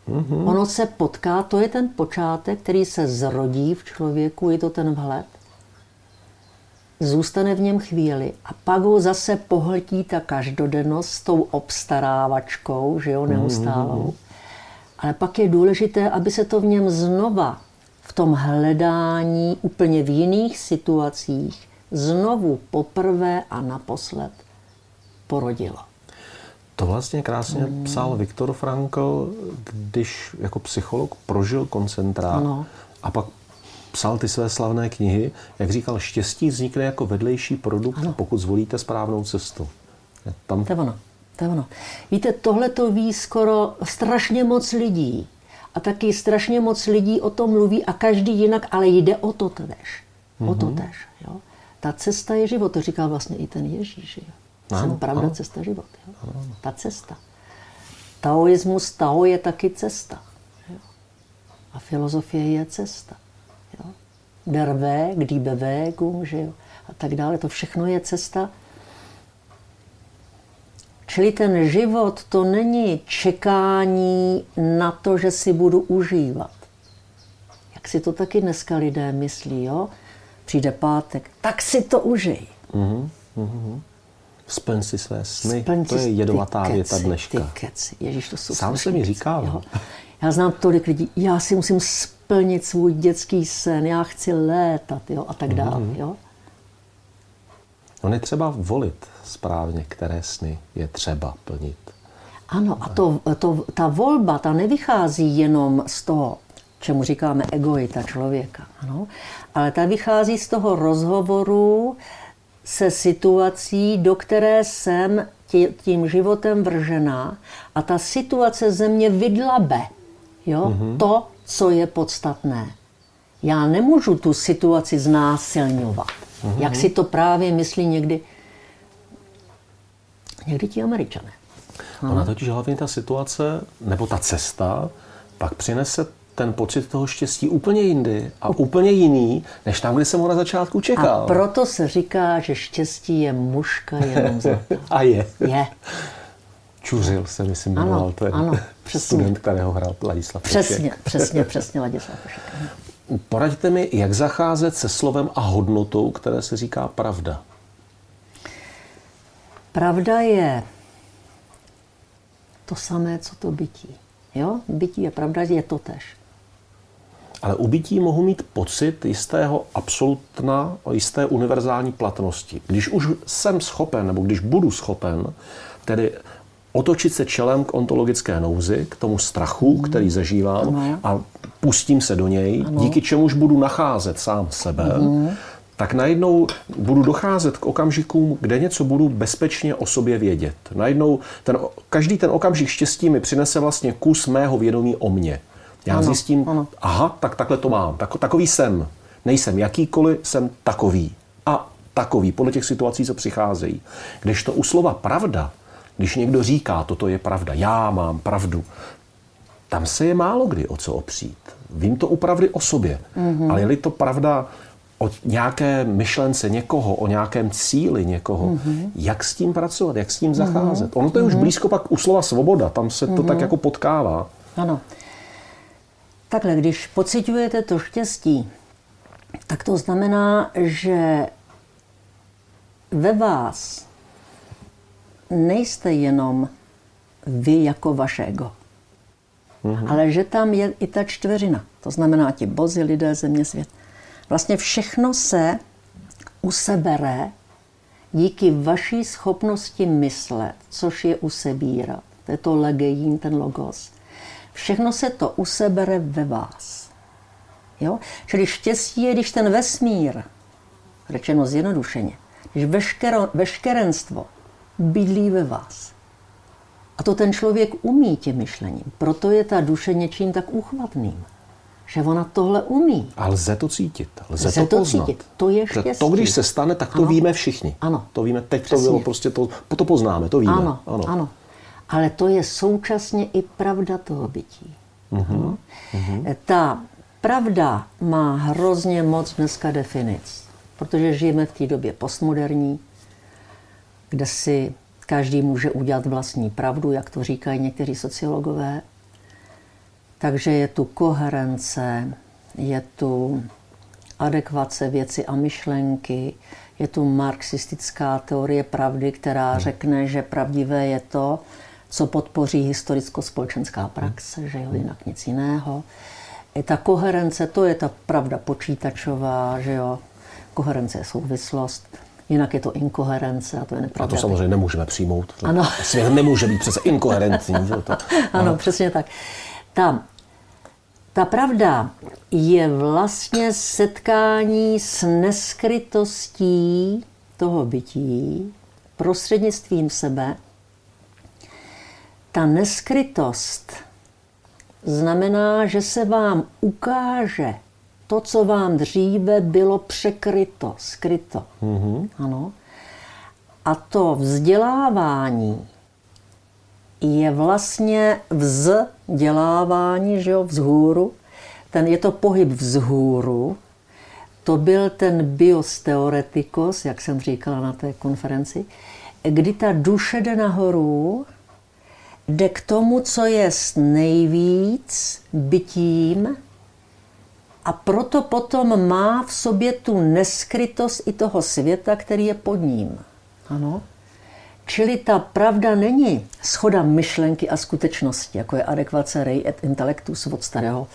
Mm-hmm. Ono se potká, to je ten počátek, který se zrodí v člověku, je to ten vhled. Zůstane v něm chvíli a pak ho zase pohltí ta každodennost s tou obstarávačkou, že jo, neustálou. Mm-hmm. Ale pak je důležité, aby se to v něm znova, v tom hledání, úplně v jiných situacích, znovu poprvé a naposled porodilo. To vlastně krásně hmm. psal Viktor Frankl, když jako psycholog prožil koncentrát no. a pak psal ty své slavné knihy. Jak říkal, štěstí vznikne jako vedlejší produkt, ano. pokud zvolíte správnou cestu. Tam... To je ono. To je ono. Víte, tohle to ví skoro strašně moc lidí. A taky strašně moc lidí o tom mluví a každý jinak, ale jde o to tež. O to mhm. tež. Jo? Ta cesta je život, to říkal vlastně i ten Ježíš. Jo? Ano, Jsem pravda, ano. cesta, život. Jo? Ano. Ta cesta. Taoismus, Tao je taky cesta. Jo? A filozofie je cesta. Jo? Der Weg, die Bewegung, že jo? a tak dále. To všechno je cesta. Čili ten život to není čekání na to, že si budu užívat. Jak si to taky dneska lidé myslí, jo? Přijde pátek, tak si to užij. Mm-hmm. Splň si své sny. Splň to je jedovatá věta dneška. Ty keci. Ježíš, to jsou Sám se mi říkal. Jo. Já znám tolik lidí, já si musím splnit svůj dětský sen, já chci létat jo, a tak dále. Mm-hmm. Jo. No je třeba volit správně, které sny je třeba plnit. Ano, a to, to, ta volba, ta nevychází jenom z toho, čemu říkáme egoita člověka, ano, ale ta vychází z toho rozhovoru se situací, do které jsem tím životem vržená a ta situace ze mě vydlabe jo? Mm-hmm. to, co je podstatné. Já nemůžu tu situaci znásilňovat. Mm-hmm. Jak si to právě myslí někdy, někdy ti američané. Ona totiž hlavně ta situace, nebo ta cesta, pak přinese ten pocit toho štěstí úplně jindy a úplně jiný, než tam, kde jsem ho na začátku čekal. A proto se říká, že štěstí je muška jenom za *laughs* A je. Je. Čuřil se, myslím, ano, jmenoval. To je ano, *laughs* přesně. student, kterého hrál Ladislav Přesně, přesně, přesně Ladislav Pošek. Poraďte mi, jak zacházet se slovem a hodnotou, které se říká pravda. Pravda je to samé, co to bytí. Jo? Bytí a pravda je to tež. Ale u bytí mohu mít pocit jistého absolutna, jisté univerzální platnosti. Když už jsem schopen, nebo když budu schopen, tedy otočit se čelem k ontologické nouzi, k tomu strachu, mm. který zažívám ano. a pustím se do něj, ano. díky čemuž budu nacházet sám sebe, mm. tak najednou budu docházet k okamžikům, kde něco budu bezpečně o sobě vědět. Najednou ten, každý ten okamžik štěstí mi přinese vlastně kus mého vědomí o mně. Já ano, zjistím, ano. aha, tak takhle to mám, tak, takový jsem. Nejsem jakýkoliv, jsem takový. A takový, podle těch situací, co přicházejí. Když to u slova pravda, když někdo říká, toto je pravda, já mám pravdu, tam se je málo kdy o co opřít. Vím to u pravdy o sobě, mm-hmm. ale je-li to pravda o nějaké myšlence někoho, o nějakém cíli někoho, mm-hmm. jak s tím pracovat, jak s tím zacházet. Mm-hmm. Ono to je mm-hmm. už mhm. blízko pak u slova svoboda, tam se to mm-hmm. tak jako potkává. Ano. Takhle, když pocitujete to štěstí, tak to znamená, že ve vás nejste jenom vy jako vaše ego, mm-hmm. ale že tam je i ta čtveřina. To znamená ti bozy, lidé, země, svět. Vlastně všechno se usebere díky vaší schopnosti myslet, což je usebírat. To je to legejín, ten logos. Všechno se to usebere ve vás. Jo? Čili štěstí je, když ten vesmír, řečeno zjednodušeně, když veškero, veškerenstvo bydlí ve vás. A to ten člověk umí tím myšlením. Proto je ta duše něčím tak úchvatným. Že ona tohle umí. A lze to cítit, lze, lze to, to poznat. cítit. To je štěstí. To, když se stane, tak to ano. víme všichni. Ano. To víme, teď Přesně. to bylo prostě, to, to poznáme, to víme. Ano, ano. ano. Ale to je současně i pravda toho bytí. Uh-huh. Uh-huh. Ta pravda má hrozně moc dneska definic, protože žijeme v té době postmoderní, kde si každý může udělat vlastní pravdu, jak to říkají někteří sociologové. Takže je tu koherence, je tu adekvace věci a myšlenky, je tu marxistická teorie pravdy, která hmm. řekne, že pravdivé je to, co podpoří historicko-společenská praxe, že jo, jinak nic jiného. I ta koherence, to je ta pravda počítačová, že jo, Koherence je souvislost, jinak je to inkoherence a to je nepravda. A to samozřejmě nemůžeme přijmout. Ano. Svět nemůže být přece inkoherentní. Že to, *laughs* ano, přesně tak. Ta, ta pravda je vlastně setkání s neskrytostí toho bytí prostřednictvím sebe. Ta neskrytost znamená, že se vám ukáže to, co vám dříve bylo překryto, skryto. Mm-hmm. Ano. A to vzdělávání je vlastně vzdělávání, že jo, vzhůru. Ten, je to pohyb vzhůru. To byl ten bios teoretikos, jak jsem říkala na té konferenci, kdy ta duše jde nahoru, jde k tomu, co je nejvíc bytím, a proto potom má v sobě tu neskrytost i toho světa, který je pod ním. Ano. Čili ta pravda není schoda myšlenky a skutečnosti, jako je adekvace rei et intellectus od starého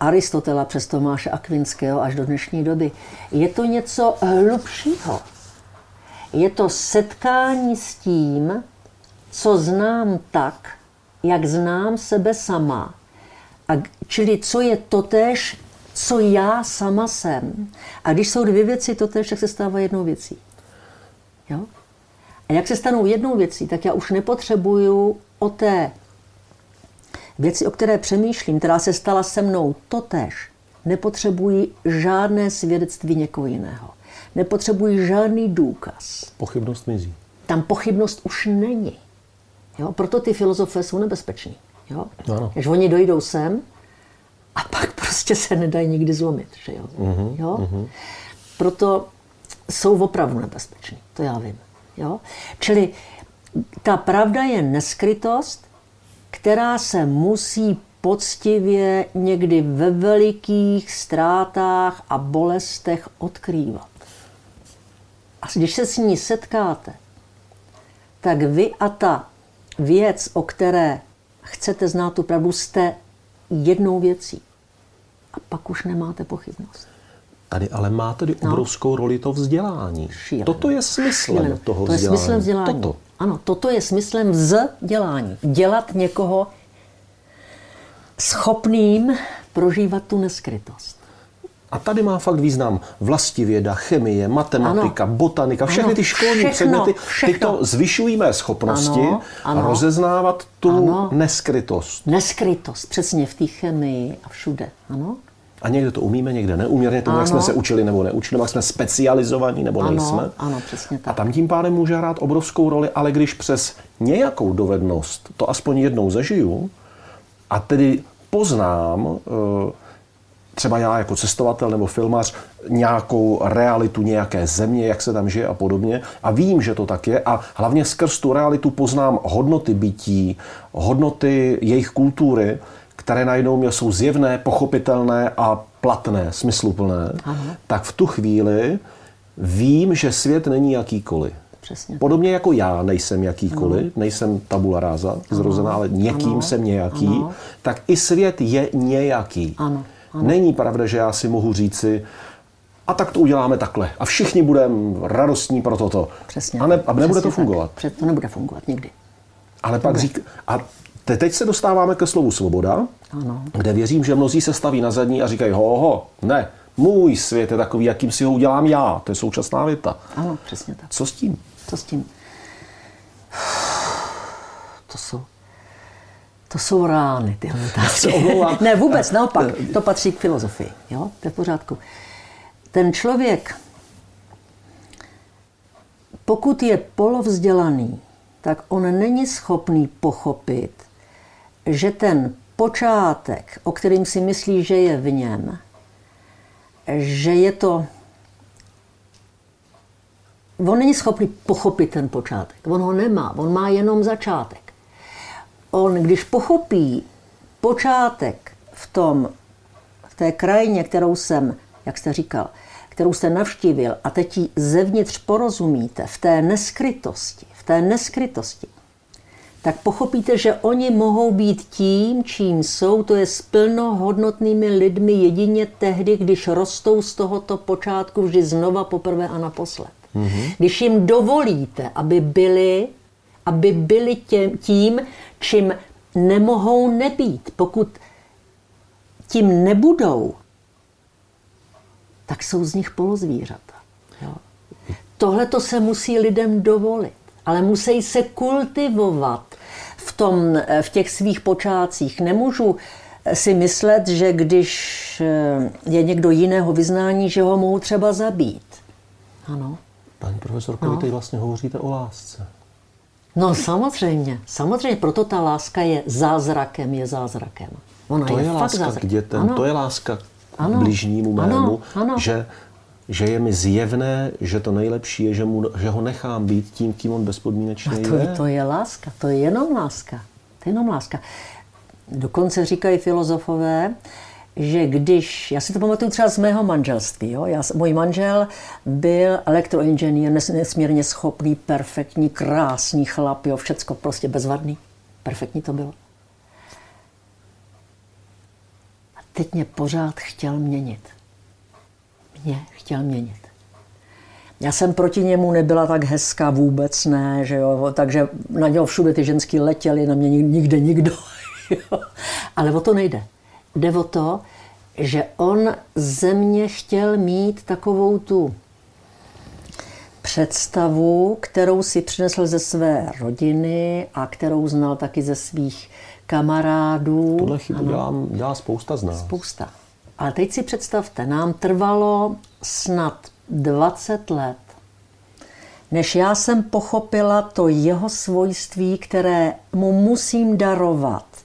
Aristotela přes Tomáše Akvinského až do dnešní doby. Je to něco hlubšího. Je to setkání s tím, co znám tak, jak znám sebe sama. A čili co je totéž, co já sama jsem. A když jsou dvě věci totéž, tak se stává jednou věcí. Jo? A jak se stanou jednou věcí, tak já už nepotřebuju o té věci, o které přemýšlím, která se stala se mnou totéž, nepotřebuji žádné svědectví někoho jiného. Nepotřebuji žádný důkaz. Pochybnost mizí. Tam pochybnost už není. Jo? Proto ty filozofé jsou nebezpeční. Jo? Ano. Když oni dojdou sem a pak prostě se nedají nikdy zlomit. Že jo? Uh-huh, jo? Uh-huh. Proto jsou opravdu nebezpeční. To já vím. Jo? Čili ta pravda je neskrytost, která se musí poctivě někdy ve velikých ztrátách a bolestech odkrývat. A když se s ní setkáte, tak vy a ta věc, o které chcete znát tu pravdu, jste jednou věcí. A pak už nemáte pochybnost. Tady ale má tedy no. obrovskou roli to vzdělání. Šílené. Toto je smyslem Šílené. toho to vzdělání. je smyslem vzdělání. Toto. Ano, toto je smyslem vzdělání. Dělat někoho schopným prožívat tu neskrytost. A tady má fakt význam vlastivěda, chemie, matematika, ano. botanika, všechny ano, ty školní všechno, předměty, všechno. tyto zvyšují mé schopnosti ano, ano. rozeznávat tu ano. neskrytost. Neskrytost, přesně v té chemii a všude. Ano. A někde to umíme, někde neuměrně tomu, ano. jak jsme se učili nebo neučili, jak jsme specializovaní nebo ano, nejsme. Ano, přesně tak. A tam tím pádem může hrát obrovskou roli, ale když přes nějakou dovednost to aspoň jednou zažiju, a tedy poznám, eh, třeba já jako cestovatel nebo filmař, nějakou realitu nějaké země, jak se tam žije a podobně. A vím, že to tak je. A hlavně skrz tu realitu poznám hodnoty bytí, hodnoty jejich kultury, které najednou mě jsou zjevné, pochopitelné a platné, smysluplné. Aha. Tak v tu chvíli vím, že svět není jakýkoliv. Přesně. Podobně jako já nejsem jakýkoliv, ano. nejsem tabula ráza zrozená, ale někým ano. jsem nějaký, ano. tak i svět je nějaký. Ano. Není pravda, že já si mohu říci, a tak to uděláme takhle. A všichni budeme radostní pro toto. Přesně. A, ne, a nebude to fungovat. Tak. To nebude fungovat nikdy. Ale pak řík, a teď se dostáváme ke slovu svoboda, ano. kde věřím, že mnozí se staví na zadní a říkají, ho, ho, ne, můj svět je takový, jakým si ho udělám já. To je současná věta. Ano, přesně tak. Co s tím? Co s tím? *sighs* To jsou, to jsou rány, ty *laughs* otázky. ne, vůbec, naopak. *laughs* To patří k filozofii. Jo? To je v pořádku. Ten člověk, pokud je polovzdělaný, tak on není schopný pochopit, že ten počátek, o kterým si myslí, že je v něm, že je to on není schopný pochopit ten počátek. On ho nemá, on má jenom začátek. On, když pochopí počátek v tom, v té krajině, kterou jsem, jak jste říkal, kterou jste navštívil a teď ji zevnitř porozumíte v té neskrytosti, v té neskrytosti, tak pochopíte, že oni mohou být tím, čím jsou, to je s plnohodnotnými lidmi jedině tehdy, když rostou z tohoto počátku vždy znova poprvé a naposled. Mm-hmm. Když jim dovolíte, aby byli, aby byli tím, tím, čím nemohou nebýt. Pokud tím nebudou, tak jsou z nich polozvířata. Tohle to se musí lidem dovolit, ale musí se kultivovat v, tom, v těch svých počátcích. Nemůžu si myslet, že když eh, je někdo jiného vyznání, že ho mohu třeba zabít. Ano. Paní profesorko, no. vy teď vlastně hovoříte o lásce. No samozřejmě, samozřejmě, proto ta láska je zázrakem, je zázrakem. Ona to je, je láska zázrak. k dětem, ano. to je láska k ano. bližnímu mému, ano. Ano. Že, že je mi zjevné, že to nejlepší je, že, mu, že ho nechám být tím, kým on bezpodmínečně A to je. To je láska, to je jenom láska. To je jenom láska. Dokonce říkají filozofové, že když, já si to pamatuju třeba z mého manželství, jo? Já, můj manžel byl elektroinženýr, nesmírně schopný, perfektní, krásný chlap, jo? všecko prostě bezvadný. Perfektní to bylo. A teď mě pořád chtěl měnit. Mě chtěl měnit. Já jsem proti němu nebyla tak hezká vůbec, ne, že jo, takže na něho všude ty ženský letěly, na mě nikde nikdo. *laughs* Jo. Ale o to nejde jde o to, že on ze mě chtěl mít takovou tu představu, kterou si přinesl ze své rodiny a kterou znal taky ze svých kamarádů. Tuhle chybu dělám, dělá spousta z nás. Spousta. Ale teď si představte, nám trvalo snad 20 let, než já jsem pochopila to jeho svojství, které mu musím darovat.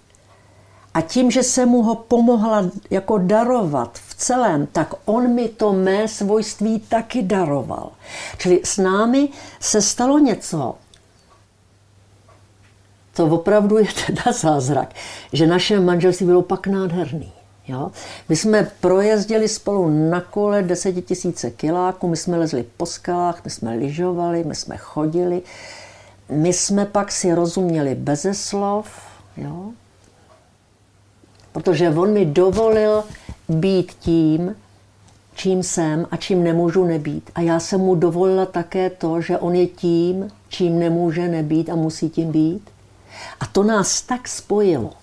A tím, že jsem mu ho pomohla jako darovat v celém, tak on mi to mé svojství taky daroval. Čili s námi se stalo něco, to opravdu je teda *laughs* zázrak, že naše manželství bylo pak nádherný. Jo? My jsme projezdili spolu na kole desetitisíce kiláků, my jsme lezli po skalách, my jsme lyžovali, my jsme chodili, my jsme pak si rozuměli beze slov, jo? Protože on mi dovolil být tím, čím jsem a čím nemůžu nebýt. A já jsem mu dovolila také to, že on je tím, čím nemůže nebýt a musí tím být. A to nás tak spojilo.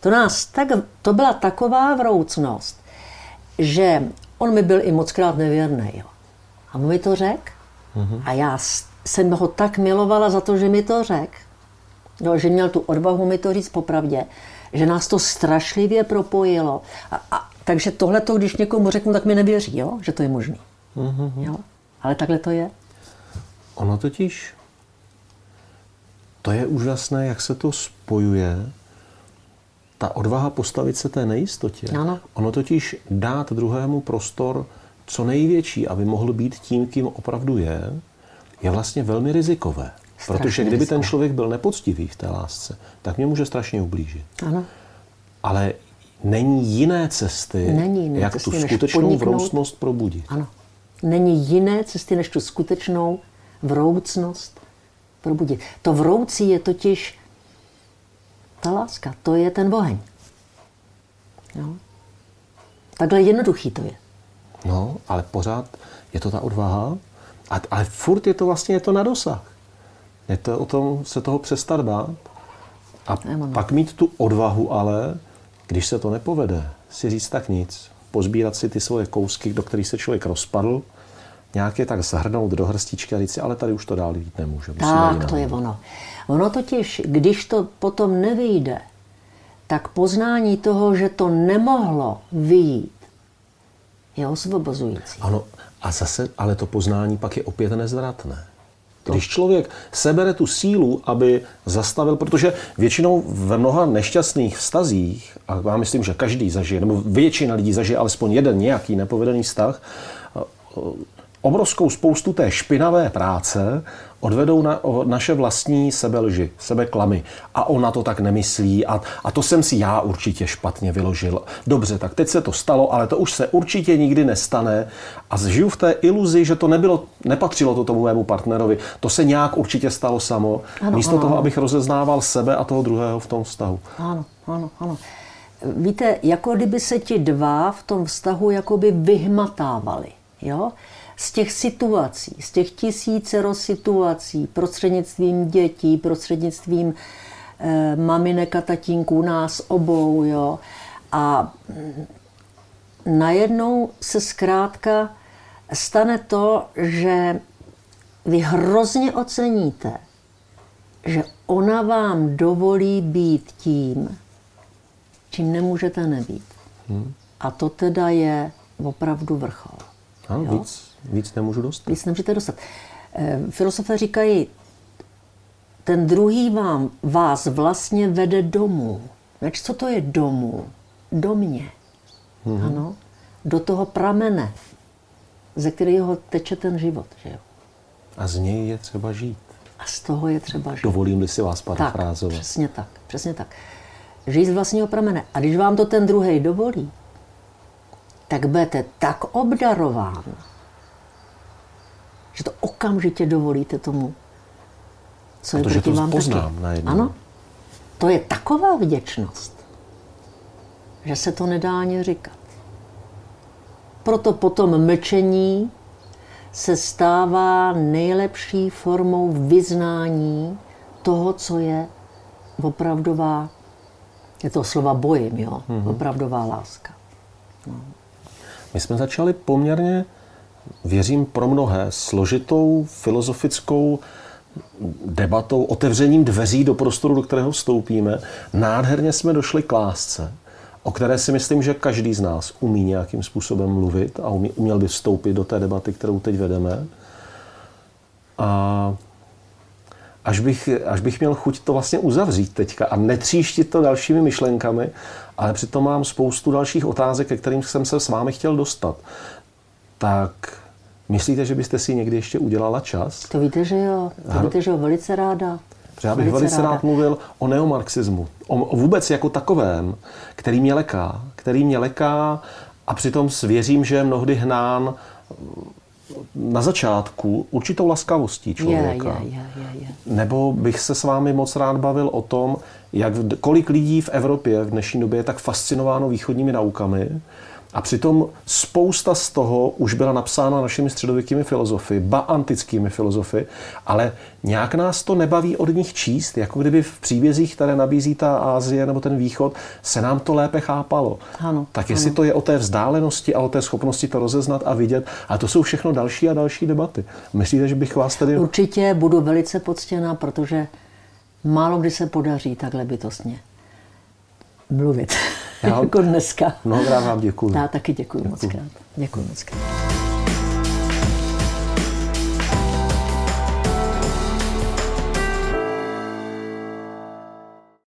To nás tak, to byla taková vroucnost, že on mi byl i moc krát nevěrný. Jo. A on mi to řekl. Mm-hmm. A já jsem ho tak milovala za to, že mi to řekl no, že měl tu odvahu mi to říct popravdě, že nás to strašlivě propojilo. A, a, takže tohle, když někomu řeknu, tak mi nevěří, jo? že to je možné. Mm-hmm. Jo? Ale takhle to je. Ono totiž, to je úžasné, jak se to spojuje, ta odvaha postavit se té nejistotě. Ano. Ono totiž dát druhému prostor co největší, aby mohl být tím, kým opravdu je, je vlastně velmi rizikové. Protože kdyby ten člověk byl nepoctivý v té lásce, tak mě může strašně ublížit. Ano. Ale není jiné cesty, není jiné jak cesty, tu skutečnou vroucnost probudit. Ano. Není jiné cesty, než tu skutečnou vroucnost probudit. To vroucí je totiž ta láska, to je ten oheň. Jo? Takhle jednoduchý to je. No, ale pořád je to ta odvaha, ale furt je to vlastně je to na dosah. Je to o tom se toho přestat bát a pak mít tu odvahu ale, když se to nepovede, si říct tak nic. Pozbírat si ty svoje kousky, do kterých se člověk rozpadl, nějak je tak zahrnout do hrstičky a říct si, ale tady už to dál jít nemůže. Tak, to je ono. Ono totiž, když to potom nevyjde, tak poznání toho, že to nemohlo vyjít, je osvobozující. Ano, a zase, ale to poznání pak je opět nezvratné. Když člověk sebere tu sílu, aby zastavil, protože většinou ve mnoha nešťastných vztazích, a já myslím, že každý zažije, nebo většina lidí zažije alespoň jeden nějaký nepovedený vztah, obrovskou spoustu té špinavé práce odvedou na, o naše vlastní sebelži, sebeklamy. A ona to tak nemyslí a, a to jsem si já určitě špatně vyložil. Dobře, tak teď se to stalo, ale to už se určitě nikdy nestane a žiju v té iluzi, že to nebylo, nepatřilo to tomu mému partnerovi. To se nějak určitě stalo samo, ano, místo ano, toho, abych rozeznával sebe a toho druhého v tom vztahu. Ano, ano, ano. Víte, jako kdyby se ti dva v tom vztahu jakoby vyhmatávali. Jo? Z těch situací, z těch tisícero situací, prostřednictvím dětí, prostřednictvím e, maminek a tatínků, nás obou, jo. A najednou se zkrátka stane to, že vy hrozně oceníte, že ona vám dovolí být tím, čím nemůžete nebýt. Hmm. A to teda je opravdu vrchol. Ano, víc, víc nemůžu dostat. Víc nemůžete dostat. Eh, filosofé říkají, ten druhý vám, vás vlastně vede domů. Več, co to je domů? Do mě. Mm-hmm. Ano. Do toho pramene, ze kterého teče ten život. Že jo? A z něj je třeba žít. A z toho je třeba žít. Dovolím-li si vás parafrázovat. Tak, přesně tak, přesně tak. Žít z vlastního pramene. A když vám to ten druhý dovolí, tak budete tak obdarován, že to okamžitě dovolíte tomu, co je Protože proti to vám poznám taky. najednou. Ano, to je taková vděčnost, že se to nedá ani říkat. Proto potom mlčení se stává nejlepší formou vyznání toho, co je opravdová, je to slova bojím, jo, mm-hmm. opravdová láska. No. My jsme začali poměrně, věřím pro mnohé, složitou filozofickou debatou, otevřením dveří do prostoru, do kterého vstoupíme. Nádherně jsme došli k lásce, o které si myslím, že každý z nás umí nějakým způsobem mluvit a umí, uměl by vstoupit do té debaty, kterou teď vedeme. A až bych, až bych měl chuť to vlastně uzavřít teďka a netříštit to dalšími myšlenkami, ale přitom mám spoustu dalších otázek, ke kterým jsem se s vámi chtěl dostat. Tak myslíte, že byste si někdy ještě udělala čas? To víte, že jo. To víte, že jo, velice ráda. Protože já bych velice, velice rád mluvil o neomarxismu. O, o vůbec jako takovém, který mě leká. Který mě leká a přitom svěřím, že je mnohdy hnán na začátku určitou laskavostí člověka. Je, je, je, je. Nebo bych se s vámi moc rád bavil o tom, jak, kolik lidí v Evropě v dnešní době je tak fascinováno východními naukami a přitom spousta z toho už byla napsána našimi středověkými filozofy, ba antickými filozofy, ale nějak nás to nebaví od nich číst, jako kdyby v příbězích, které nabízí ta Ázie nebo ten východ, se nám to lépe chápalo. Ano, tak jestli ano. to je o té vzdálenosti a o té schopnosti to rozeznat a vidět, a to jsou všechno další a další debaty. Myslíte, že bych vás tady... Určitě budu velice poctěna, protože málo kdy se podaří takhle bytostně mluvit. Já, *laughs* jako dneska. Mnohokrát vám děkuji. Já taky děkuji, děkuji. moc krát. Děkuji moc krát.